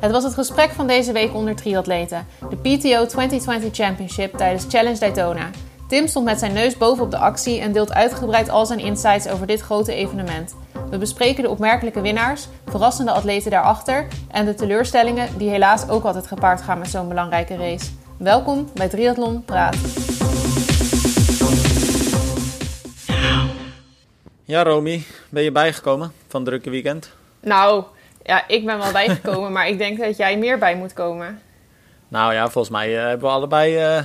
Het was het gesprek van deze week onder triatleten. De PTO 2020 Championship tijdens Challenge Daytona. Tim stond met zijn neus bovenop de actie en deelt uitgebreid al zijn insights over dit grote evenement. We bespreken de opmerkelijke winnaars, verrassende atleten daarachter en de teleurstellingen die helaas ook altijd gepaard gaan met zo'n belangrijke race. Welkom bij Triathlon Praat. Ja, Romy, ben je bijgekomen van het drukke weekend? Nou, ja, ik ben wel bijgekomen, maar ik denk dat jij meer bij moet komen. Nou ja, volgens mij eh, hebben we allebei uh,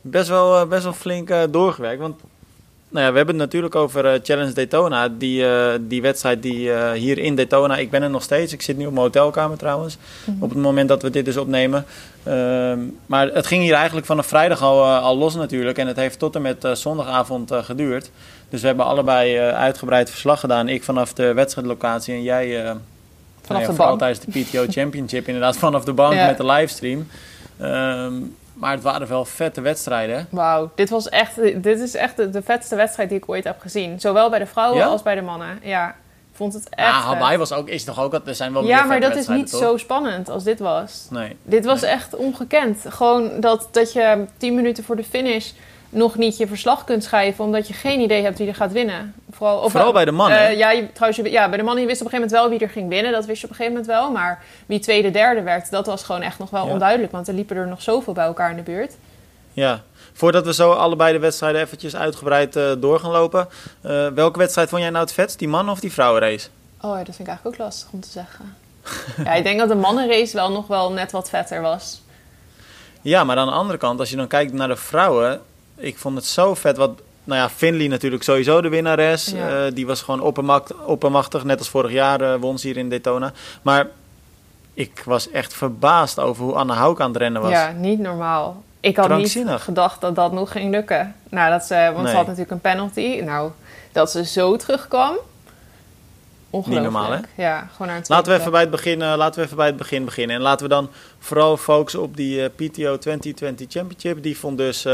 best, wel, uh, best wel flink doorgewerkt. Want nou ja, we hebben het natuurlijk over Challenge Daytona. Die, die wedstrijd die hier in Daytona, ik ben er nog steeds. Ik zit nu op mijn hotelkamer trouwens, mm -hmm. op het moment dat we dit dus opnemen. Ehm, maar het ging hier eigenlijk vanaf vrijdag al, al los natuurlijk. En het heeft tot en met zondagavond geduurd. Dus we hebben allebei uitgebreid verslag gedaan. Ik vanaf de wedstrijdlocatie en jij Vanaf nou de bank. tijdens de PTO Championship, inderdaad, vanaf de bank Ja. met de livestream. Ehm, maar het waren wel vette wedstrijden. Wauw, dit, was echt, dit is echt de, de vetste wedstrijd die ik ooit heb gezien. Zowel bij de vrouwen Ja? als bij de mannen. Ja, ik vond het echt Ja, vet. Hawaii was ook, is toch ook, er zijn wel Ja, maar dat is niet toch? zo spannend als dit was. Nee. Dit was Nee. echt ongekend. Gewoon dat, dat je tien minuten voor de finish nog niet je verslag kunt schrijven... omdat je geen idee hebt wie er gaat winnen. Vooral, of, Vooral bij de mannen, eh, ja, je, trouwens, je- ja, bij de mannen je wist op een gegeven moment wel wie er ging winnen. Dat wist je op een gegeven moment wel. Maar wie tweede, derde werd, dat was gewoon echt nog wel Ja. onduidelijk. Want er liepen er nog zoveel bij elkaar in de buurt. Ja. Voordat we zo allebei de wedstrijden eventjes uitgebreid eh, door gaan lopen. eh, welke wedstrijd vond jij nou het vetst? Die mannen- of die vrouwenrace? Oh, ja, dat vind ik eigenlijk ook lastig om te zeggen. ja, ik denk dat de mannenrace wel nog wel net wat vetter was. Ja, maar aan de andere kant, als je dan kijkt naar de vrouwen, ik vond het zo vet. Wat, nou ja, Finley natuurlijk sowieso de winnares. Ja. Eh, die was gewoon oppermakt, oppermachtig, net als vorig jaar eh, won ze hier in Daytona. Maar ik was echt verbaasd over hoe Anne Hauk aan het rennen was. Ja, niet normaal. Ik had niet gedacht dat dat nog ging lukken. Nou, dat ze, want Nee. ze had natuurlijk een penalty. Nou, dat ze zo terugkwam. Ongelooflijk. normaal, hè? Ja, gewoon naar een Laten we, even bij het begin, eh, laten we even bij het begin beginnen. En laten we dan vooral focussen op die PTO 2020 Championship. Die vond dus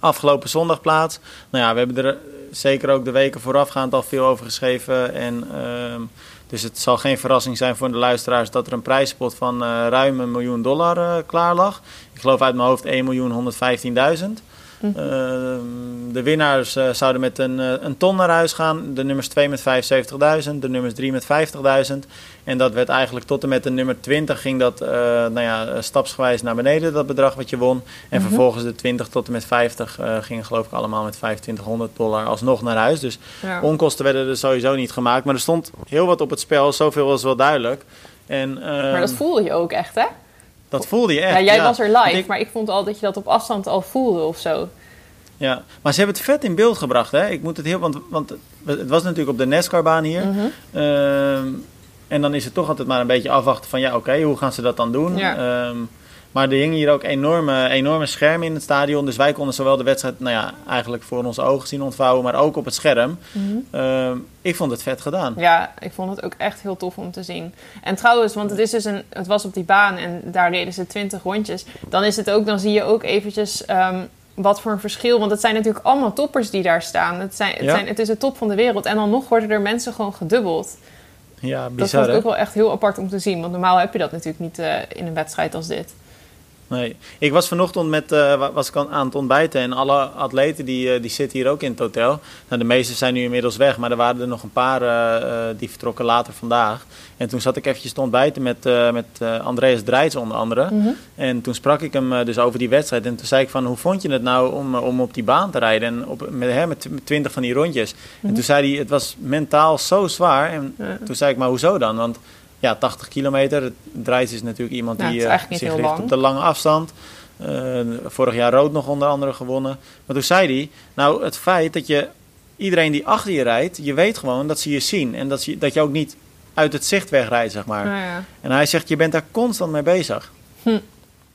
afgelopen zondag plaats. Nou ja, we hebben er zeker ook de weken voorafgaand al veel over geschreven. En, ehm, dus het zal geen verrassing zijn voor de luisteraars dat er een prijzenpot van eh, ruim een miljoen dollar eh, klaar lag. Ik geloof uit mijn hoofd 1.115.000. Ehm, de winnaars eh, zouden met een, eh, een ton naar huis gaan. De nummers 2 met 75.000, de nummers 3 met 50.000. En dat werd eigenlijk tot en met de nummer 20 ging dat eh, nou ja, stapsgewijs naar beneden, dat bedrag wat je won. En Mhm. vervolgens de 20 tot en met 50 eh, gingen geloof ik allemaal met 2500 dollar alsnog naar huis. Dus Ja. onkosten werden er sowieso niet gemaakt. Maar er stond heel wat op het spel, zoveel was wel duidelijk. En, ehm, Maar dat voelde je ook echt, hè? Dat voelde je echt. ja, jij was er live, ik- maar ik vond al dat je dat op afstand al voelde of zo. Ja, maar ze hebben het vet in beeld gebracht. Hè? Ik moet het heel, want, want het was natuurlijk op de NASCAR-baan hier. Mhm. Ehm, en dan is het toch altijd maar een beetje afwachten van ja, oké, hoe gaan ze dat dan doen? Ja. Ehm, maar er hingen hier ook enorme, enorme schermen in het stadion. Dus wij konden zowel de wedstrijd, nou ja, eigenlijk voor onze ogen zien ontvouwen, maar ook op het scherm. Ehm, ik vond het vet gedaan. Ja, ik vond het ook echt heel tof om te zien. En trouwens, want het, is dus een, het was op die baan en daar reden ze 20 rondjes. Dan, is het ook, dan zie je ook eventjes ehm, wat voor een verschil. Want het zijn natuurlijk allemaal toppers die daar staan. Het, zijn, het, Ja. zijn, het is de top van de wereld. En dan nog worden er mensen gewoon gedubbeld. Ja, Dat bizar vond ik ook wel echt heel apart om te zien. Want normaal heb je dat natuurlijk niet eh, in een wedstrijd als dit. Nee. Ik was vanochtend met, eh, wa- was ik aan het ontbijten en alle atleten die, eh, die zitten hier ook in het hotel. Nou, de meeste zijn nu inmiddels weg, maar er waren er nog een paar eh, die vertrokken later vandaag. En toen zat ik eventjes te ontbijten met, met Andreas Drijts onder andere. En toen sprak ik hem dus over die wedstrijd. En toen zei ik van, hoe vond je het nou om, om op die baan te rijden? En op, met, hè, met tw- twintig van die rondjes. En toen zei hij, het was mentaal zo zwaar. En toen zei ik, maar hoezo dan? Want ja, 80 kilometer. Drijts is natuurlijk iemand het die eh, zich richt lang. op de lange afstand. Eh, vorig jaar rood nog onder andere gewonnen. Maar toen zei hij, nou het feit dat je iedereen die achter je rijdt, je weet gewoon dat ze je zien. En dat, je, dat je ook niet uit het zicht wegrijdt, zeg maar. Nou ja. En hij zegt, je bent daar constant mee bezig.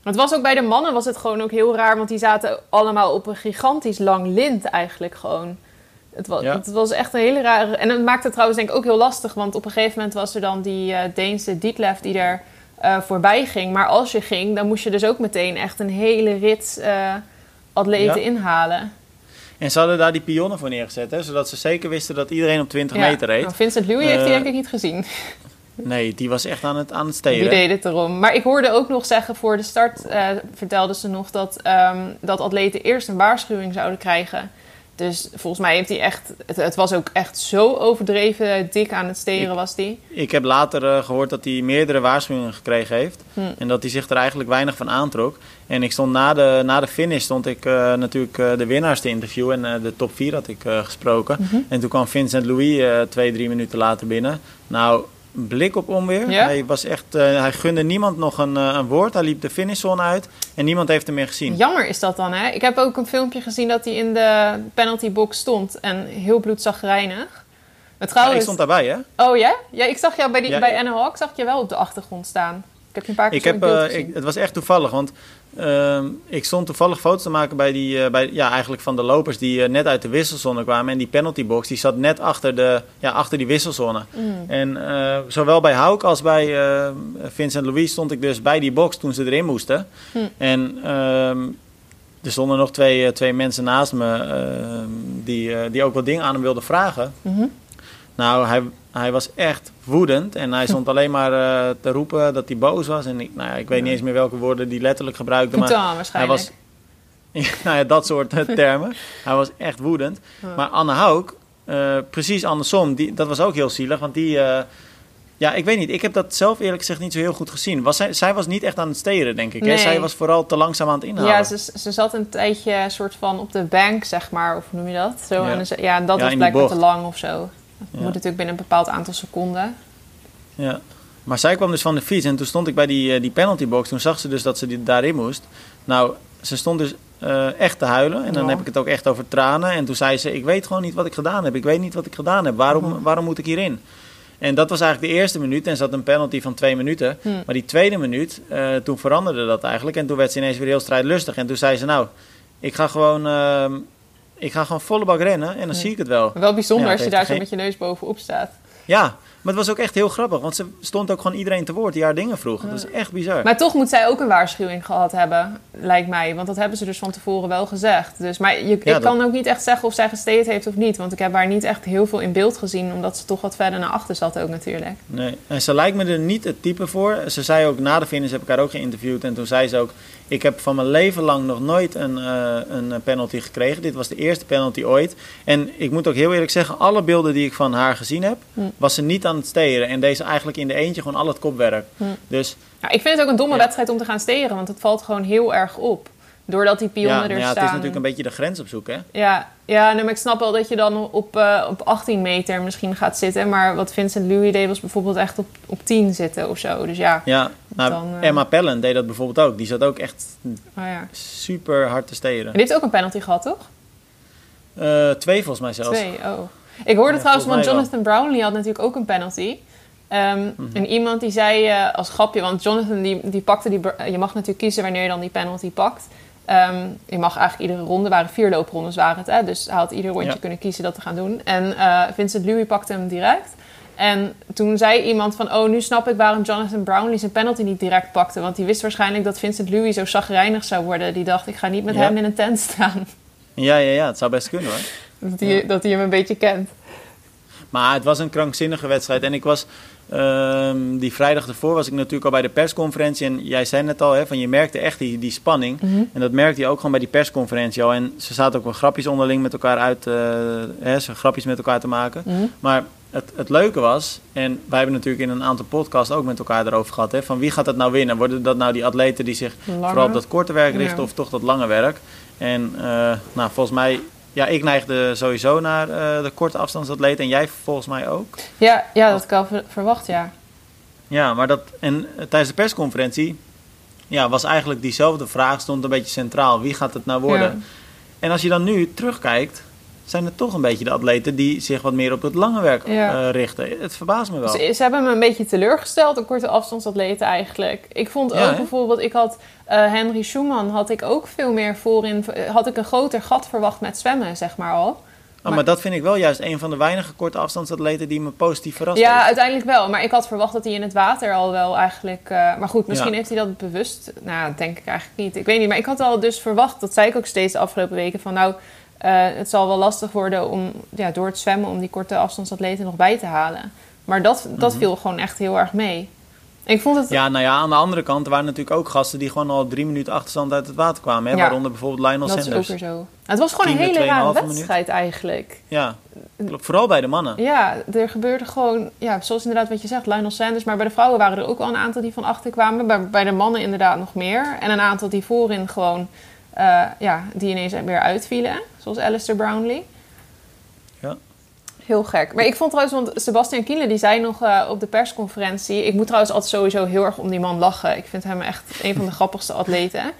Het was ook bij de mannen was het gewoon ook heel raar. Want die zaten allemaal op een gigantisch lang lint eigenlijk gewoon. Het was, Ja. het was echt een hele rare... En het maakte het trouwens denk ik ook heel lastig. Want op een gegeven moment was er dan die eh, Deense Dietlef die er eh, voorbij ging. Maar als je ging, dan moest je dus ook meteen echt een hele rit eh, atleten Ja. inhalen. En ze hadden daar die pionnen voor neergezet, hè, zodat ze zeker wisten dat iedereen op 20 meter reed. Nou, Vincent Louis heeft die denk ik niet gezien. Nee, die was echt aan het, aan het Die steden. deed het erom. Maar ik hoorde ook nog zeggen voor de start, vertelden ze nog dat, ehm, dat atleten eerst een waarschuwing zouden krijgen. Dus volgens mij heeft hij echt, het, het was ook echt zo overdreven dik aan het steren Ik- was die. Ik heb later eh, gehoord dat hij meerdere waarschuwingen gekregen heeft. Hm. En dat hij zich er eigenlijk weinig van aantrok. En ik stond na de, na de finish stond ik eh, natuurlijk eh, de winnaars te interviewen. En de top 4 had ik gesproken. Mhm. En toen kwam Vincent Louis twee, drie minuten later binnen. Nou, blik op onweer. Ja? Hij, was echt, eh, hij gunde niemand nog een, eh, een woord. Hij liep de finishzone uit. En niemand heeft hem meer gezien. Jammer is dat dan, hè? Ik heb ook een filmpje gezien dat hij in de penalty box stond en heel bloedzagrijnig. Maar Ja, trouwens, ik stond daarbij, hè? oh ja? Ja, ik zag jou bij, die, Ja, bij Hawk, zag je wel op de achtergrond staan. Ik heb je een paar keer Ik heb, eh, ik, het was echt toevallig, want ehm, ik stond toevallig foto's te maken bij die, eh, bij, ja, eigenlijk van de lopers die eh, net uit de wisselzone kwamen. En die penaltybox die zat net achter, de, ja, achter die wisselzone. Mm. En eh, zowel bij Hauk als bij Vincent Louis stond ik dus bij die box toen ze erin moesten. Hm. En ehm, er stonden nog twee, twee mensen naast me ehm, die, die ook wat dingen aan hem wilden vragen. Mhm. Nou, hij, hij was echt woedend en hij stond alleen maar eh, te roepen dat hij boos was. En ik, nou ja, ik weet niet eens meer welke woorden die letterlijk gebruikte, maar hij was nou ja, dat soort eh, termen. hij was echt woedend. Maar Anne Hauk, eh, precies andersom, die, dat was ook heel zielig, want die... ja, ik weet niet. Ik heb dat zelf eerlijk gezegd niet zo heel goed gezien. Was zij, zij was niet echt aan het steren, denk ik. Hè? Nee. Zij was vooral te langzaam aan het inhalen. Ja, ze, ze zat een tijdje soort van op de bank, zeg maar, of hoe noem je dat? Zo, Ja. en ja, en dat Ja, was blijkbaar te lang of zo. Dat Ja. moet natuurlijk binnen een bepaald aantal seconden. Ja. Maar zij kwam dus van de fiets en toen stond ik bij die, eh, die penaltybox. Toen zag ze dus dat ze die, daarin moest. Nou, ze stond dus eh, echt te huilen. En dan Ja. heb ik het ook echt over tranen. En toen zei ze, ik weet gewoon niet wat ik gedaan heb. Ik weet niet wat ik gedaan heb. Waarom, waarom moet ik hierin? En dat was eigenlijk de eerste minuut. En ze had een penalty van twee minuten. Hm. Maar die tweede minuut, eh, toen veranderde dat eigenlijk. En toen werd ze ineens weer heel strijdlustig. En toen zei ze, nou, ik ga gewoon, ehm, ik ga gewoon volle bak rennen. En dan zie ik het wel. Wel bijzonder Ja, als je daar zo met je neus bovenop staat. Ja, maar het was ook echt heel grappig. Want ze stond ook gewoon iedereen te woord die haar dingen vroeg. Ja. Dat is echt bizar. Maar toch moet zij ook een waarschuwing gehad hebben, lijkt mij. Want dat hebben ze dus van tevoren wel gezegd. Dus, maar je, ik dat- kan ook niet echt zeggen of zij gesteed heeft of niet. Want ik heb haar niet echt heel veel in beeld gezien. Omdat ze toch wat verder naar achter zat ook natuurlijk. Nee, en ze lijkt me er niet het type voor. Ze zei ook na de finish, heb ik haar ook geïnterviewd. En toen zei ze ook, ik heb van mijn leven lang nog nooit een, eh, een penalty gekregen. Dit was de eerste penalty ooit. En ik moet ook heel eerlijk zeggen, alle beelden die ik van haar gezien heb, Hm. was ze niet aan het steren. En deze eigenlijk in de eentje gewoon al het kopwerk. Hm. Dus Nou, ik vind het ook een domme Ja. wedstrijd om te gaan steren. Want het valt gewoon heel erg op. Doordat die ja, pionnen nou er ja, het staan. is natuurlijk een beetje de grens opzoeken. Hè? Ja, ja nee, maar ik snap wel dat je dan op, eh, op 18 meter misschien gaat zitten. Maar wat Vincent Louis deed was bijvoorbeeld echt op, op 10 zitten of zo. Dus ja, Ja, nou, Dan, eh, Emma Pellen deed dat bijvoorbeeld ook. Die zat ook echt nou ja. super hard te steren. En die heeft ook een penalty gehad, toch? Eh, twee volgens mij zelfs. Twee, oh. Ik hoorde Ja, trouwens, want. Jonathan Brownlee had natuurlijk ook een penalty. Ehm, En iemand die zei als grapje, want Jonathan die, die pakte die... Je mag natuurlijk kiezen wanneer je dan die penalty pakt. Ehm, je mag eigenlijk iedere ronde, waren vier looprondes waren het. Hè? Dus hij had ieder rondje Ja. kunnen kiezen dat te gaan doen. En eh, Vincent Louis pakte hem direct. En toen zei iemand van, oh, nu snap ik waarom Jonathan Brownlee zijn penalty niet direct pakte. Want die wist waarschijnlijk dat Vincent Louis zo zagrijnig zou worden. Die dacht, ik ga niet met Ja. hem in een tent staan. Ja, ja, ja, het zou best kunnen hoor. Dat hij, dat hij hem een beetje kent. Maar het was een krankzinnige wedstrijd. En ik was ehm, die vrijdag ervoor was ik natuurlijk al bij de persconferentie. En jij zei net al, hè, van je merkte echt die, die spanning. En dat merkte je ook gewoon bij die persconferentie al. En ze zaten ook wel grapjes onderling met elkaar uit, eh, hè, zo grapjes met elkaar te maken. Mhm. Maar het, het leuke was, en wij hebben natuurlijk in een aantal podcasts ook met elkaar erover gehad, hè, van wie gaat dat nou winnen? Worden dat nou die atleten die zich vooral op dat korte werk richten Ja. of toch dat lange werk? En eh, nou, volgens mij, ja, ik neigde sowieso naar eh, de korte afstandsatleten en jij volgens mij ook. Ja, ja, dat had ik verwacht, ja. Ja, maar dat, en eh, tijdens de persconferentie ja, was eigenlijk diezelfde vraag, stond een beetje centraal. Wie gaat het nou worden? Ja. En als je dan nu terugkijkt, zijn het toch een beetje de atleten die zich wat meer op het lange werk Ja. eh, richten. Het verbaast me wel. Ze, ze hebben me een beetje teleurgesteld, de korte afstandsatleten eigenlijk. Ik vond Ja, ook bijvoorbeeld, ik had eh, Henry Schumann, had ik ook veel meer voorin, had ik een groter gat verwacht met zwemmen, zeg maar al. Oh, maar dat vind ik wel juist een van de weinige korte afstandsatleten die me positief verrast Ja, heeft. uiteindelijk wel. Maar ik had verwacht dat hij in het water al wel eigenlijk... eh, maar goed, misschien Ja. heeft hij dat bewust... Nou, dat denk ik eigenlijk niet. Ik weet niet. Maar ik had al dus verwacht, dat zei ik ook steeds de afgelopen weken... van nou, het zal wel lastig worden om ja, door het zwemmen... om die korte afstandsatleten nog bij te halen. Maar dat, dat Mhm. viel gewoon echt heel erg mee. Ik vond het... Ja, nou ja, aan de andere kant waren natuurlijk ook gasten die gewoon al drie minuten achterstand uit het water kwamen. Hè? Ja. Waaronder bijvoorbeeld Lionel dat is Sanders. ook weer zo. Het was gewoon een hele rare 2,5 minuut. wedstrijd eigenlijk. Ja, klopt. Vooral bij de mannen. Ja, er gebeurde gewoon, ja, zoals inderdaad wat je zegt, Lionel Sanders. Maar bij de vrouwen waren er ook al een aantal die van achter kwamen. Bij, bij de mannen inderdaad nog meer. En een aantal die voorin gewoon, eh, ja, die ineens weer uitvielen. Zoals Alistair Brownlee. Ja. Heel gek. Maar ik vond trouwens, want Sebastian Kiele die zei nog eh, op de persconferentie... Ik moet trouwens altijd sowieso heel erg om die man lachen. Ik vind hem echt een van de grappigste atleten.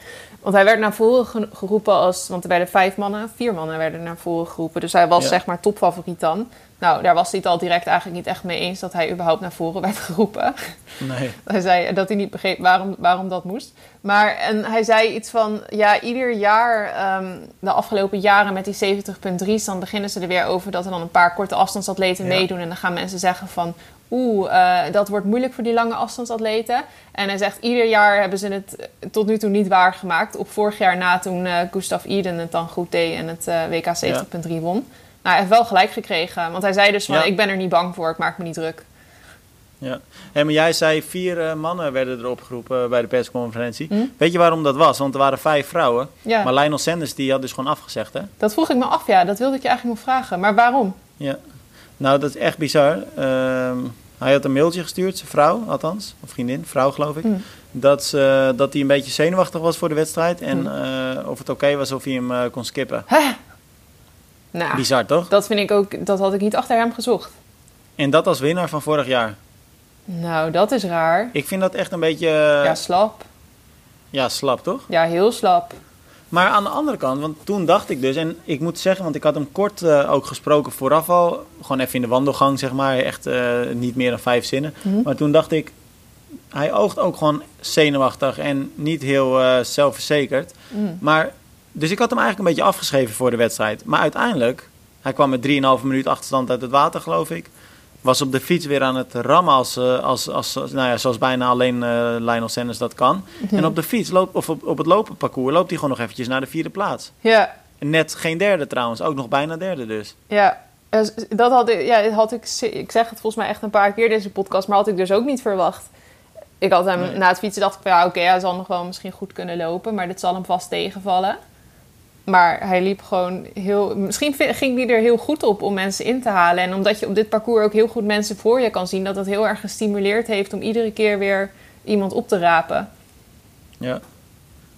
Want hij werd naar voren ge- geroepen als... Want er werden vijf mannen, vier mannen werden naar voren geroepen. Dus hij was Ja. zeg maar topfavoriet dan. Nou, daar was hij het al direct eigenlijk niet echt mee eens... dat hij überhaupt naar voren werd geroepen. Nee. Hij zei dat hij niet begreep waarom, waarom dat moest. Maar en hij zei iets van: ja, ieder jaar, ehm, de afgelopen jaren met die 70.3's, dan beginnen ze er weer over dat er dan een paar korte afstandsatleten Ja. meedoen. En dan gaan mensen zeggen van. Oeh, eh, dat wordt moeilijk voor die lange afstandsatleten. En hij zegt, ieder jaar hebben ze het tot nu toe niet waargemaakt. Op vorig jaar na toen eh Gustav Iden het dan goed deed en het eh, WK 70.3 won. Nou, hij heeft wel gelijk gekregen. Want hij zei dus van, Ja. ik ben er niet bang voor, ik maak me niet druk. Ja. Hey, maar jij zei vier eh, mannen werden er opgeroepen bij de persconferentie. Hm? Weet je waarom dat was? Want er waren vijf vrouwen. Ja. Maar Lionel Sanders die had dus gewoon afgezegd, hè? Dat vroeg ik me af, ja. Dat wilde ik je eigenlijk nog vragen. Maar waarom? Ja. Nou, dat is echt bizar. Ehm, hij had een mailtje gestuurd, zijn vrouw althans, of vriendin, vrouw geloof ik. Hmm. Dat, ze, dat hij een beetje zenuwachtig was voor de wedstrijd. En Hmm. eh, of het oké was of hij hem eh, kon skippen. Nou, Bizar toch? dat vind ik ook... Dat had ik niet achter hem gezocht. En dat als winnaar van vorig jaar. Nou, dat is raar. Ik vind dat echt een beetje eh, Ja, slap. ja, slap, toch? Ja, heel slap. Maar aan de andere kant, want toen dacht ik dus, en ik moet zeggen, want ik had hem kort eh, ook gesproken vooraf al, gewoon even in de wandelgang, zeg maar, echt eh, niet meer dan vijf zinnen. Mhm. Maar toen dacht ik, hij oogt ook gewoon zenuwachtig en niet heel eh, zelfverzekerd. Mm. Maar, dus ik had hem eigenlijk een beetje afgeschreven voor de wedstrijd. Maar uiteindelijk, hij kwam met 3,5 minuut achterstand uit het water, geloof ik. Was op de fiets weer aan het rammen als, eh, als, als, nou ja, zoals bijna alleen eh, Lionel Sanders dat kan. Mhm. En op de fiets, loopt, of op, op het lopenparcours, loopt hij gewoon nog eventjes naar de vierde plaats. Ja, net geen derde trouwens, ook nog bijna derde dus. ja. Dat had ik, ja, had ik, ik zeg het volgens mij echt een paar keer deze podcast, maar had ik dus ook niet verwacht. Ik had hem Nee. na het fietsen dacht ik van ja, oké, hij zal nog wel misschien goed kunnen lopen, maar dit zal hem vast tegenvallen. Maar hij liep gewoon heel. Misschien ging hij er heel goed op om mensen in te halen. En omdat je op dit parcours ook heel goed mensen voor je kan zien, dat dat heel erg gestimuleerd heeft om iedere keer weer iemand op te rapen. Ja.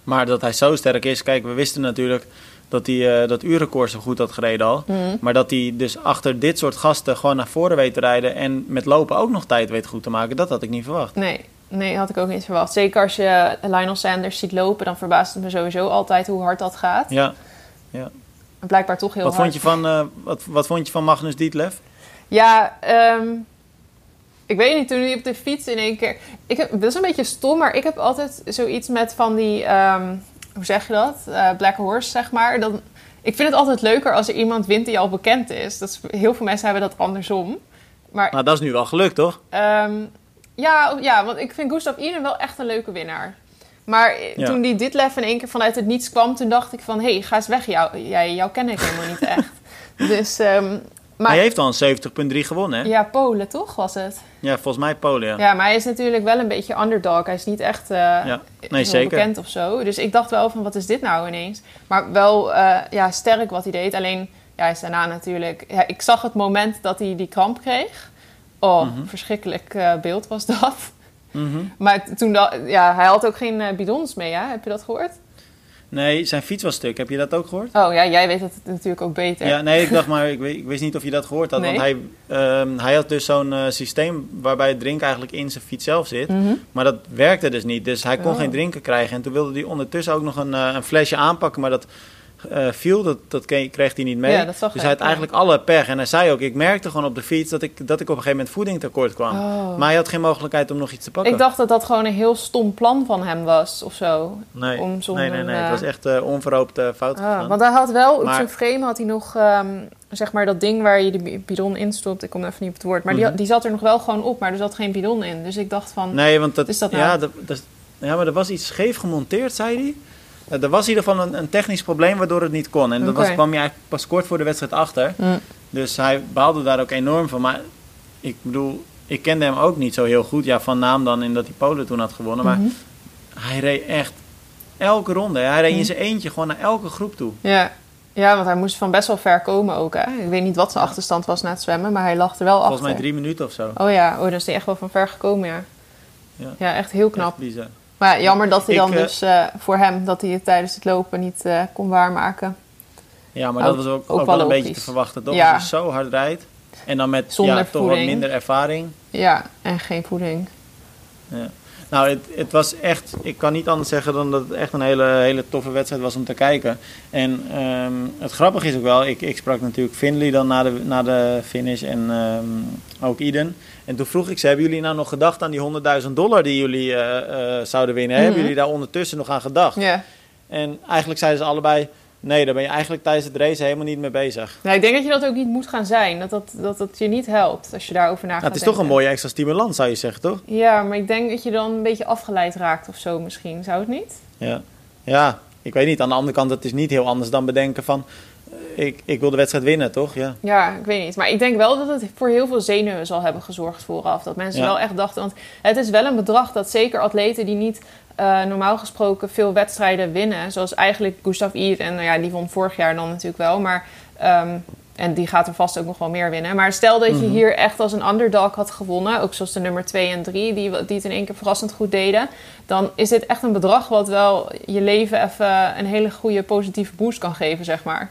Maar dat hij zo sterk is, kijk, we wisten natuurlijk dat hij eh, dat uurrecord zo goed had gereden al. Mhm. Maar dat hij dus achter dit soort gasten gewoon naar voren weet te rijden en met lopen ook nog tijd weet goed te maken, dat had ik niet verwacht. Nee, nee, had ik ook niet verwacht. Zeker als je Lionel Sanders ziet lopen, dan verbaast het me sowieso altijd hoe hard dat gaat. Ja. En Blijkbaar toch heel Wat hard. vond, je van, eh, wat, wat vond je van Magnus Dietlef? Ja, ehm, ik weet niet, toen hij op de fiets in één keer... Ik heb, dat is een beetje stom, maar ik heb altijd zoiets met van die... ehm, hoe zeg je dat? Eh, Black Horse, zeg maar. Dan, ik vind het altijd leuker als er iemand wint die al bekend is. Dat is heel veel mensen hebben dat andersom. Maar Nou, dat is nu wel gelukt, toch? Ehm, ja, ja, want ik vind Gustav Iden wel echt een leuke winnaar. Maar eh, Ja. toen die Ditlev in één keer vanuit het niets kwam, toen dacht ik van... hé, hey, ga eens weg, jou, jij, jou ken ik helemaal niet echt. Dus, ehm, maar Hij heeft al een 70.3 gewonnen, hè? Ja. ja, Polen toch, was het? volgens mij Polen, ja. Ja, maar hij is natuurlijk wel een beetje underdog. Hij is niet echt Ja. Nee, zeker. bekend of zo. Dus ik dacht wel van, wat is dit nou ineens? Maar wel eh, ja, sterk wat hij deed. Alleen, ja, hij is daarna natuurlijk... Ja, ik zag het moment dat hij die kramp kreeg. Oh, Mhm. verschrikkelijk eh, beeld was dat. Mhm. Maar toen dat, ja, hij had ook geen eh, bidons mee, hè? Heb je dat gehoord? Nee, zijn fiets was stuk. Heb je dat ook gehoord? Oh ja, jij weet het natuurlijk ook beter. Ja, nee, ik dacht maar, ik, weet- ik wist niet of je dat gehoord had. Nee. Want hij, ehm, hij had dus zo'n eh, systeem waarbij het drinken eigenlijk in zijn fiets zelf zit. Mhm. Maar dat werkte dus niet. Dus hij kon Oh. geen drinken krijgen. En toen wilde hij ondertussen ook nog een, een flesje aanpakken. Maar dat eh, viel, dat, dat kreeg hij niet mee. Ja, dus hij had ja. eigenlijk alle pech. En hij zei ook, ik merkte gewoon op de fiets dat ik, dat ik op een gegeven moment voeding tekort kwam. Oh. Maar hij had geen mogelijkheid om nog iets te pakken. Ik dacht dat dat gewoon een heel stom plan van hem was, of zo. nee, om zonder, nee, nee, nee. eh, Het was echt eh onverhoopt eh, fout Ah, want hij had wel, op Maar- zijn frame had hij nog, ehm, zeg maar, dat ding waar je de bi- bidon in stopt. Ik kom even niet op het woord. Maar die, Mhm. die zat er nog wel gewoon op, maar er zat geen bidon in. Dus ik dacht van, Nee, want dat, is dat ja, nou? dat, dat, ja, maar er was iets scheef gemonteerd, zei hij. Eh, Er was in ieder geval een, een technisch probleem waardoor het niet kon. En dat was, kwam je eigenlijk pas kort voor de wedstrijd achter. Mm. Dus hij baalde daar ook enorm van. Maar ik bedoel, ik kende hem ook niet zo heel goed. Ja, van naam dan in dat hij Polen toen had gewonnen. Maar Mhm. hij reed echt elke ronde. Hij reed in zijn eentje gewoon naar elke groep toe. Ja. ja, want hij moest van best wel ver komen ook. Hè? Ik weet niet wat zijn achterstand was na het zwemmen, maar hij lag er wel Volgens mij achter. drie minuten of zo. Oh ja, oh, dan is hij echt wel van ver gekomen, ja. Ja. Ja, echt heel knap. Echt bizar. Maar ja, jammer dat hij dan eh, dus eh, voor hem dat hij het tijdens het lopen niet eh, kon waarmaken. Ja, maar Ook- dat was ook, ook ook, wel wel een beetje te verwachten. Toch? Ja. Als je zo hard rijdt. En dan met Zonder ja, toch wat minder ervaring. Ja, en geen voeding. Ja. Nou, het, het was echt, ik kan niet anders zeggen dan dat het echt een hele, hele toffe wedstrijd was om te kijken. En ehm, het grappige is ook wel, ik, ik sprak natuurlijk Finley dan na de, na de finish en ehm, ook Iden. En toen vroeg ik ze, hebben jullie nou nog gedacht aan die 100.000 dollar die jullie eh, eh, zouden winnen? Mhm. Hebben jullie daar ondertussen nog aan gedacht? Ja. En eigenlijk zeiden ze allebei, nee, daar ben je eigenlijk tijdens het race helemaal niet mee bezig. Nou, ik denk dat je dat ook niet moet gaan zijn. Dat dat, dat, dat je niet helpt als je daarover na Nou, gaat het is toch een mooie extra stimulans, zou je zeggen, toch? Ja, maar ik denk dat je dan een beetje afgeleid raakt of zo misschien. Zou het niet? Ja. ja, ik weet niet. Aan de andere kant, het is niet heel anders dan bedenken van... eh, Ik, ik wil de wedstrijd winnen, toch? Ja. Ja, ik weet niet. Maar ik denk wel dat het voor heel veel zenuwen zal hebben gezorgd vooraf. Dat mensen Ja. wel echt dachten... Want het is wel een bedrag dat zeker atleten die niet eh, normaal gesproken veel wedstrijden winnen... zoals eigenlijk Gustav Iden, en nou ja, die won vorig jaar dan natuurlijk wel... maar ehm, en die gaat er vast ook nog wel meer winnen. Maar stel dat je Mhm. hier echt als een underdog had gewonnen... ook zoals de nummer 2 en 3, die, die het in één keer verrassend goed deden... dan is dit echt een bedrag wat wel je leven even een hele goede positieve boost kan geven, zeg maar.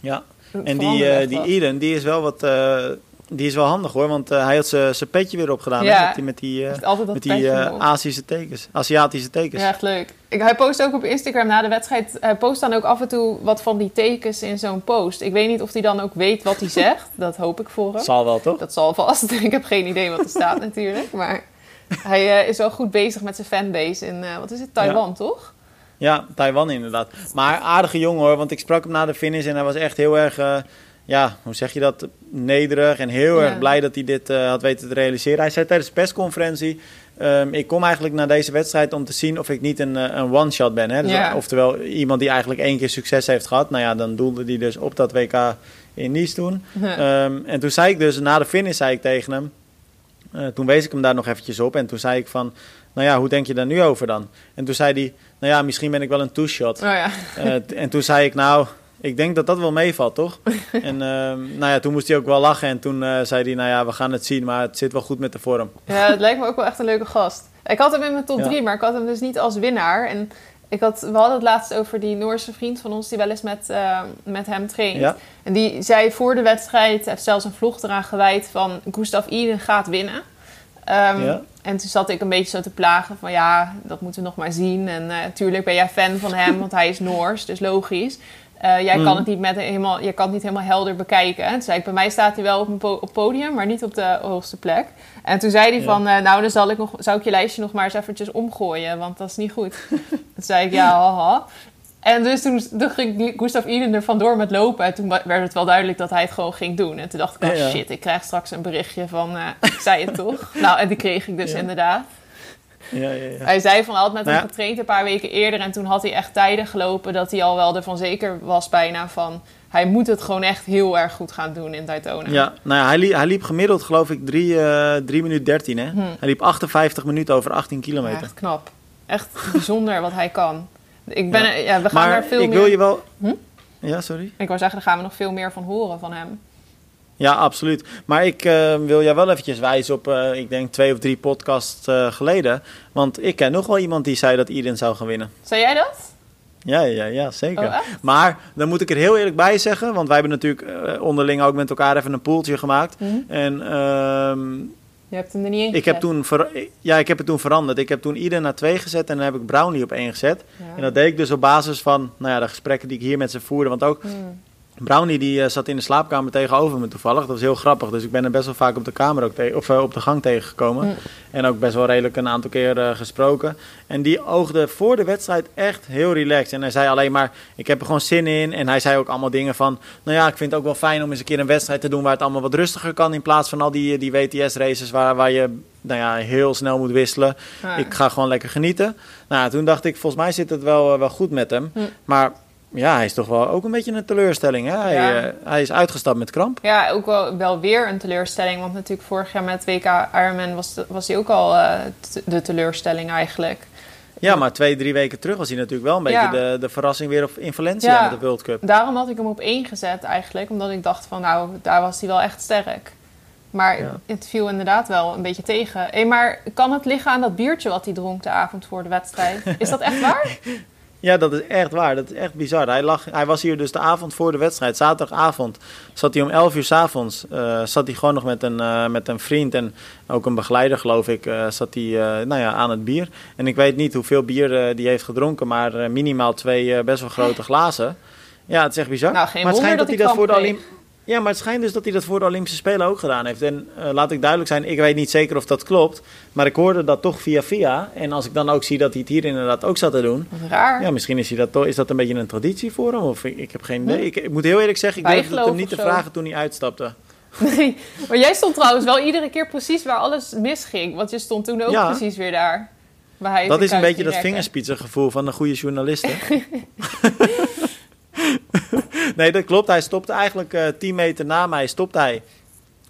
ja. En die, echt die. Eden, die is wel wat... eh, die is wel handig hoor, want eh, hij had zijn petje weer opgedaan. Ja. Hè? Met die, met die, eh, altijd dat met die eh. Aziatische tekens, Aziatische tekens. Ja, echt leuk. Ik, hij post ook op Instagram na de wedstrijd. Hij post dan ook af en toe wat van die tekens in zo'n post. Ik weet niet of hij dan ook weet wat hij zegt. Dat hoop ik voor hem. Zal wel, toch? Dat zal vast. Ik heb geen idee wat er staat natuurlijk. Maar hij is wel goed bezig met zijn fanbase in, wat is het, Taiwan toch? Ja, Taiwan inderdaad. Maar aardige jongen hoor, want ik sprak hem na de finish en hij was echt heel erg, ja, hoe zeg je dat, nederig en heel Ja. erg blij dat hij dit eh, had weten te realiseren. Hij zei tijdens de persconferentie, ehm, ik kom eigenlijk naar deze wedstrijd om te zien of ik niet een, eh, een one-shot ben. Hè? Dus, Ja. Oftewel iemand die eigenlijk één keer succes heeft gehad. Nou ja, dan doelde hij dus op dat WK in Nice toen. Ehm, en toen zei ik dus, na de finish zei ik tegen hem, eh, toen wees ik hem daar nog eventjes op en toen zei ik van, nou ja, hoe denk je daar nu over dan? En toen zei hij, nou ja, misschien ben ik wel een two-shot. Oh ja. Eh, en toen zei ik, nou, ik denk dat dat wel meevalt, toch? en ehm, nou ja, toen moest hij ook wel lachen en toen eh, zei hij, nou ja, we gaan het zien, maar het zit wel goed met de vorm. ja, het lijkt me ook wel echt een leuke gast. Ik had hem in mijn top Ja. 3, maar ik had hem dus niet als winnaar. En ik had, we hadden het laatst over die Noorse vriend van ons die wel eens met, eh, met hem traint. Ja? En die zei voor de wedstrijd, heeft zelfs een vlog eraan gewijd van Gustav Iden gaat winnen. Ehm, Ja. En toen zat ik een beetje zo te plagen van ja, dat moeten we nog maar zien. En eh, natuurlijk ben jij fan van hem, want hij is Noors, dus logisch. Eh, jij, kan Mhm. het niet met helemaal, je kan het niet helemaal helder bekijken. En toen zei ik, bij mij staat hij wel op op podium, maar niet op de hoogste plek. En toen zei hij Ja. van, eh, nou dan zal ik, nog, zou ik je lijstje nog maar eens eventjes omgooien, want dat is niet goed. toen zei ik, ja, haha. En dus toen, toen ging Gustav Iden er vandoor met lopen. En toen werd het wel duidelijk dat hij het gewoon ging doen. En toen dacht ik, oh shit, ik krijg straks een berichtje van... ik zei het toch? nou, en die kreeg ik dus Ja. inderdaad. Ja, ja, ja. Hij zei van, hij had met hem ja. getraind een paar weken eerder. En toen had hij echt tijden gelopen dat hij al wel ervan zeker was bijna van... Hij moet het gewoon echt heel erg goed gaan doen in Daytona. Ja, nou ja, hij, liep, hij liep gemiddeld geloof ik 3 eh 3 minuten 13 hè. Hm. Hij liep 58 minuten over 18 Ja, kilometer. echt knap. Echt bijzonder wat hij kan. Ik ben, Ja. ja. we gaan maar er veel ik meer... wil je wel... Hm? Ja, sorry? Ik wou zeggen, daar gaan we nog veel meer van horen van hem. Ja, absoluut. Maar ik eh, wil jou wel eventjes wijzen op, eh, ik denk twee of drie podcasts eh, geleden. Want ik ken nog wel iemand die zei dat Iden zou gaan winnen. Zei jij dat? Ja, ja, ja, zeker. Oh, maar dan moet ik er heel eerlijk bij zeggen, want wij hebben natuurlijk onderling ook met elkaar even een poeltje gemaakt. Hm? En ehm, Je hebt hem er niet in ik heb toen ver- ja, ik heb het toen veranderd. Ik heb toen Iden naar twee gezet en dan heb ik Brownlee op één gezet. Ja. En dat deed ik dus op basis van nou ja, de gesprekken die ik hier met ze voerde. Want ook Hm. Brownie die eh, zat in de slaapkamer tegenover me toevallig. Dat was heel grappig. Dus ik ben er best wel vaak op de kamer ook of eh, op de gang tegengekomen. Hm. En ook best wel redelijk een aantal keer eh, gesproken. En die oogde voor de wedstrijd echt heel relaxed. En hij zei alleen maar, ik heb er gewoon zin in. En hij zei ook allemaal dingen van, nou ja, ik vind het ook wel fijn om eens een keer een wedstrijd te doen waar het allemaal wat rustiger kan. In plaats van al die, die WTS-races waar, waar je nou ja, heel snel moet wisselen. Ja. Ik ga gewoon lekker genieten. Nou, toen dacht ik, volgens mij zit het wel, wel goed met hem. Hm. Maar ja, hij is toch wel ook een beetje een teleurstelling. Hè? Hij, Ja. eh, hij is uitgestapt met kramp. Ja, ook wel, wel weer een teleurstelling. Want natuurlijk vorig jaar met WK Ironman was, de- was hij ook al eh, de teleurstelling eigenlijk. Ja, maar twee, drie weken terug was hij natuurlijk wel een beetje Ja. de, de verrassing weer op, in Valencia Ja. met de World Cup. Daarom had ik hem op één gezet eigenlijk. Omdat ik dacht van nou, daar was hij wel echt sterk. Maar het viel inderdaad wel een beetje tegen. Hé, maar kan het liggen aan dat biertje wat hij dronk de avond voor de wedstrijd? Is dat echt waar? Ja, dat is echt waar. Dat is echt bizar. Hij, lag, hij was hier dus de avond voor de wedstrijd, zaterdagavond. Zat hij om 11 uur s'avonds. avonds zat hij gewoon nog met een, eh, met een vriend en ook een begeleider, geloof ik. eh, zat hij nou ja, aan het bier. En ik weet niet hoeveel bier die heeft gedronken, maar minimaal twee best wel grote glazen. Ja, het is echt bizar. Nou, geen maar het schijnt dat hij voor de kramp Olymp- Ja, maar het schijnt dus dat hij dat voor de Olympische Spelen ook gedaan heeft. En eh, laat ik duidelijk zijn, ik weet niet zeker of dat klopt. Maar ik hoorde dat toch via via. En als ik dan ook zie dat hij het hier inderdaad ook zat te doen. Wat raar. Ja, misschien is, hij dat, is dat een beetje een traditie voor hem. Of ik, ik heb geen idee. Ik, ik moet heel eerlijk zeggen, ik durfde hem niet te vragen toen hij uitstapte. Nee, maar jij stond trouwens wel iedere keer precies waar alles misging. Want je stond toen ook Ja. precies weer daar. Dat is een beetje dat vingerspitsengevoel van een goede journalist. nee, dat klopt. Hij stopte eigenlijk eh 10 meter na mij. Stopte hij.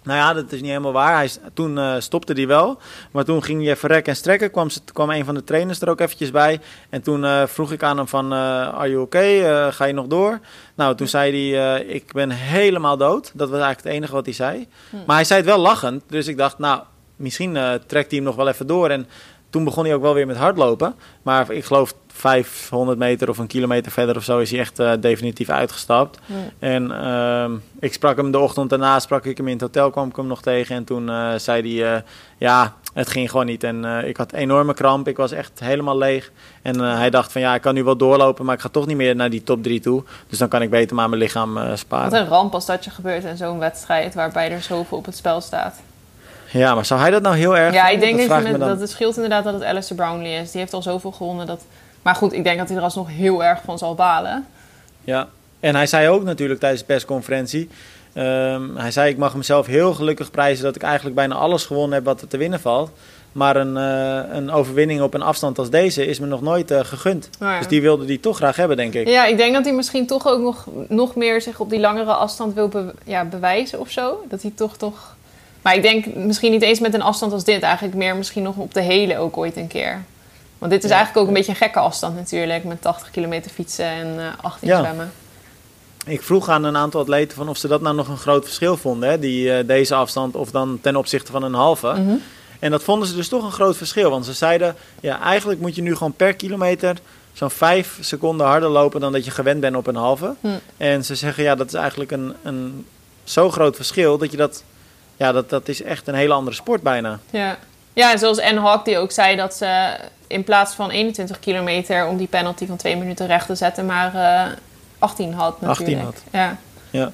Nou ja, dat is niet helemaal waar. Hij, toen eh, stopte hij wel. Maar toen ging je verrekken en strekken. Kwam, kwam een van de trainers er ook eventjes bij. En toen eh, vroeg ik aan hem van... eh, are you okay? Ga je nog door? Nou, toen zei hij... ik ben helemaal dood. Dat was eigenlijk het enige wat hij zei. Maar hij zei het wel lachend. Dus ik dacht, nou, misschien trekt hij hem nog wel even door. En toen begon hij ook wel weer met hardlopen. Maar ik geloof 500 meter of een kilometer verder of zo is hij echt eh, definitief uitgestapt. En ehm, ik sprak hem de ochtend daarna, sprak ik hem in het hotel, kwam ik hem nog tegen. En toen eh, zei hij, eh, ja, het ging gewoon niet. En ik had enorme kramp, ik was echt helemaal leeg. En hij dacht van, ja, ik kan nu wel doorlopen, maar ik ga toch niet meer naar die top 3 toe. Dus dan kan ik beter maar mijn lichaam eh, Wat sparen. een ramp als dat je gebeurt in zo'n wedstrijd waarbij er zoveel op het spel staat. Ja, maar zou hij dat nou heel erg Ja, ik denk dat, met, dat het scheelt inderdaad dat het Alistair Brownlee is. Die heeft al zoveel gewonnen. Dat... Maar goed, ik denk dat hij er alsnog heel erg van zal balen. Ja, en hij zei ook natuurlijk tijdens de persconferentie. ehm, hij zei: Ik mag mezelf heel gelukkig prijzen dat ik eigenlijk bijna alles gewonnen heb wat er te winnen valt. Maar een, eh, een overwinning op een afstand als deze is me nog nooit eh, gegund. Ja. Dus die wilde die toch graag hebben, denk ik. Ja, ik denk dat hij misschien toch ook nog, nog meer zich op die langere afstand wil be- ja, bewijzen of zo. Dat hij toch toch... Maar ik denk misschien niet eens met een afstand als dit. Eigenlijk meer misschien nog op de hele ook ooit een keer. Want dit is Ja. eigenlijk ook een beetje een gekke afstand natuurlijk. Met 80 kilometer fietsen en eh 18 Ja. zwemmen. Ik vroeg aan een aantal atleten van of ze dat nou nog een groot verschil vonden. Hè? Die, eh, deze afstand of dan ten opzichte van een halve. Mhm. En dat vonden ze dus toch een groot verschil. Want ze zeiden, ja, eigenlijk moet je nu gewoon per kilometer zo'n vijf seconden harder lopen dan dat je gewend bent op een halve. Hm. En ze zeggen, ja, dat is eigenlijk een, een zo groot verschil dat je dat, ja, dat, dat is echt een hele andere sport bijna. Ja. ja, en zoals Anne Hawk die ook zei dat ze in plaats van 21 kilometer om die penalty van twee minuten recht te zetten, maar eh 18 had natuurlijk. 18 had. Ja, Ja.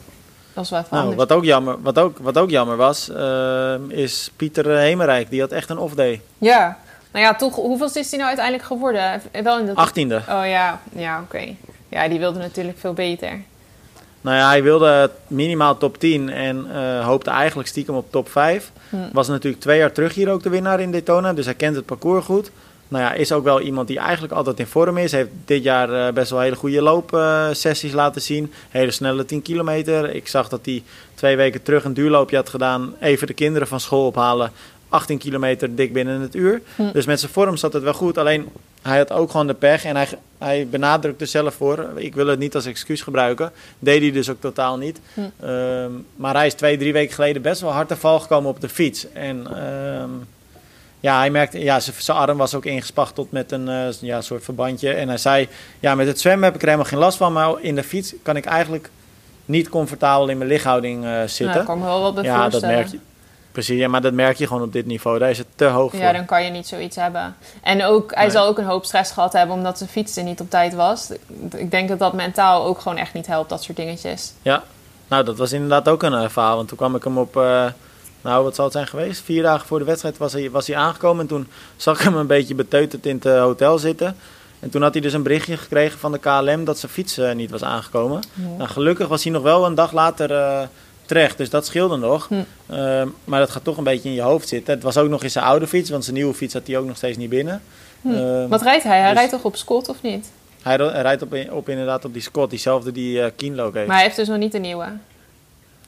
dat is wel Nou, anders. wat ook jammer, wat ook, wat ook jammer was, eh, is Pieter Hemerijk. Die had echt een off-day. Ja, nou ja, toch, hoeveel is hij nou uiteindelijk geworden? Wel in de... 18e. Oh ja, ja oké. Ja, die wilde natuurlijk veel beter. Nou ja, hij wilde minimaal top 10 en eh, hoopte eigenlijk stiekem op top 5. Hm. Was natuurlijk twee jaar terug hier ook de winnaar in Daytona, dus hij kent het parcours goed. Nou ja, is ook wel iemand die eigenlijk altijd in vorm is. Heeft dit jaar eh, best wel hele goede loopsessies laten zien. Hele snelle 10 kilometer. Ik zag dat hij twee weken terug een duurloopje had gedaan. Even de kinderen van school ophalen. 18 kilometer dik binnen het uur. Hm. Dus met zijn vorm zat het wel goed. Alleen hij had ook gewoon de pech. En hij, hij benadrukte zelf voor. Ik wil het niet als excuus gebruiken. Deed hij dus ook totaal niet. Hm. Ehm, maar hij is twee, drie weken geleden best wel hard te val gekomen op de fiets. En ehm, ja, hij merkte, ja, zijn arm was ook ingespacht tot met een eh, ja, soort verbandje. En hij zei, ja, met het zwemmen heb ik er helemaal geen last van. Maar in de fiets kan ik eigenlijk niet comfortabel in mijn lichaamding eh, zitten. Nou, ik kan me wel wat bij ja, dat merk je. Precies, ja, maar dat merk je gewoon op dit niveau. Daar is het te hoog Ja, voor. dan kan je niet zoiets hebben. En ook, hij Nee. zal ook een hoop stress gehad hebben omdat zijn fiets er niet op tijd was. Ik denk dat dat mentaal ook gewoon echt niet helpt, dat soort dingetjes. Ja, nou dat was inderdaad ook een eh, verhaal. Want toen kwam ik hem op, eh, nou wat zal het zijn geweest? Vier dagen voor de wedstrijd was hij, was hij aangekomen. En toen zag ik hem een beetje beteuterd in het eh, hotel zitten. En toen had hij dus een berichtje gekregen van de KLM dat zijn fiets niet was aangekomen. Nou, gelukkig was hij nog wel een dag later terecht, dus dat scheelde nog. Hm. Ehm, maar dat gaat toch een beetje in je hoofd zitten. Het was ook nog in zijn oude fiets, want zijn nieuwe fiets had hij ook nog steeds niet binnen. Hm. Ehm, Wat rijdt hij? Hij dus- rijdt toch op Scott of niet? Hij rijdt op, op inderdaad op die Scott, diezelfde die Kienlo heeft. Maar hij heeft dus nog niet de nieuwe.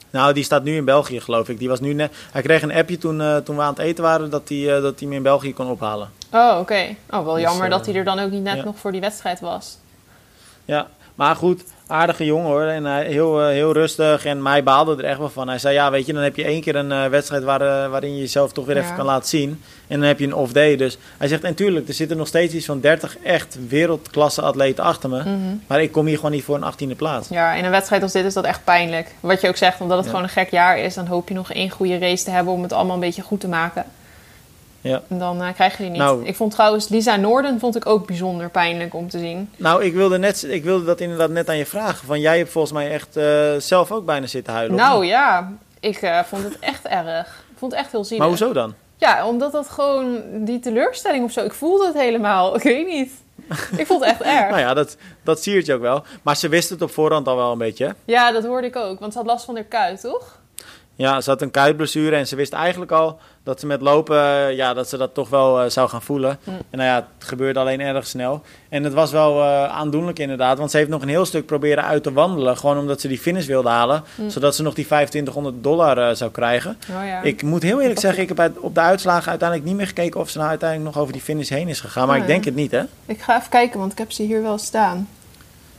Nou, die staat nu in België, geloof ik. Die was nu net, hij kreeg een appje toen, eh, toen we aan het eten waren dat hij, eh, dat hij hem in België kon ophalen. Oh, oké. Oh, wel Dus, jammer dat hij er dan ook niet net ja. nog voor die wedstrijd was. Ja, maar goed, aardige jongen hoor. En hij heel, eh, heel rustig en mij baalde er echt wel van. Hij zei, ja weet je, dan heb je één keer een eh, wedstrijd waar, eh, waarin je jezelf toch weer Ja. even kan laten zien. En dan heb je een off-day. Dus hij zegt, en tuurlijk, er zitten nog steeds iets van 30 echt wereldklasse atleten achter me. Mhm. Maar ik kom hier gewoon niet voor een 18e plaats. Ja, in een wedstrijd als dit is dat echt pijnlijk. Wat je ook zegt, omdat het Ja. gewoon een gek jaar is, dan hoop je nog één goede race te hebben om het allemaal een beetje goed te maken. Ja. En dan eh, krijg je die niet. Nou. Ik vond trouwens Lisa Noorden vond ik ook bijzonder pijnlijk om te zien. Nou, ik wilde, net, ik wilde dat inderdaad net aan je vragen. Van jij hebt volgens mij echt eh, zelf ook bijna zitten huilen. Nou ja, ik eh, vond het echt erg. Ik vond het echt heel zielig. Maar hoezo dan? Ja, omdat dat gewoon die teleurstelling of zo. Ik voelde het helemaal. Ik weet niet. Ik vond het echt erg. Nou ja, dat, dat siert je ook wel. Maar ze wist het op voorhand al wel een beetje. Ja, dat hoorde ik ook. Want ze had last van haar kuit, toch? Ja, ze had een kuitblessure en ze wist eigenlijk al dat ze met lopen, eh, ja, dat ze dat toch wel eh, zou gaan voelen. Hm. En nou ja, het gebeurde alleen erg snel. En het was wel eh, aandoenlijk inderdaad, want ze heeft nog een heel stuk proberen uit te wandelen. Gewoon omdat ze die finish wilde halen, Hm. zodat ze nog die 2500 dollar zou krijgen. Oh ja. Ik moet heel eerlijk zeggen, ik heb uit- op de uitslagen uiteindelijk niet meer gekeken of ze nou uiteindelijk nog over die finish heen is gegaan. Maar Oh ik ja. denk het niet, hè? Ik ga even kijken, want ik heb ze hier wel staan.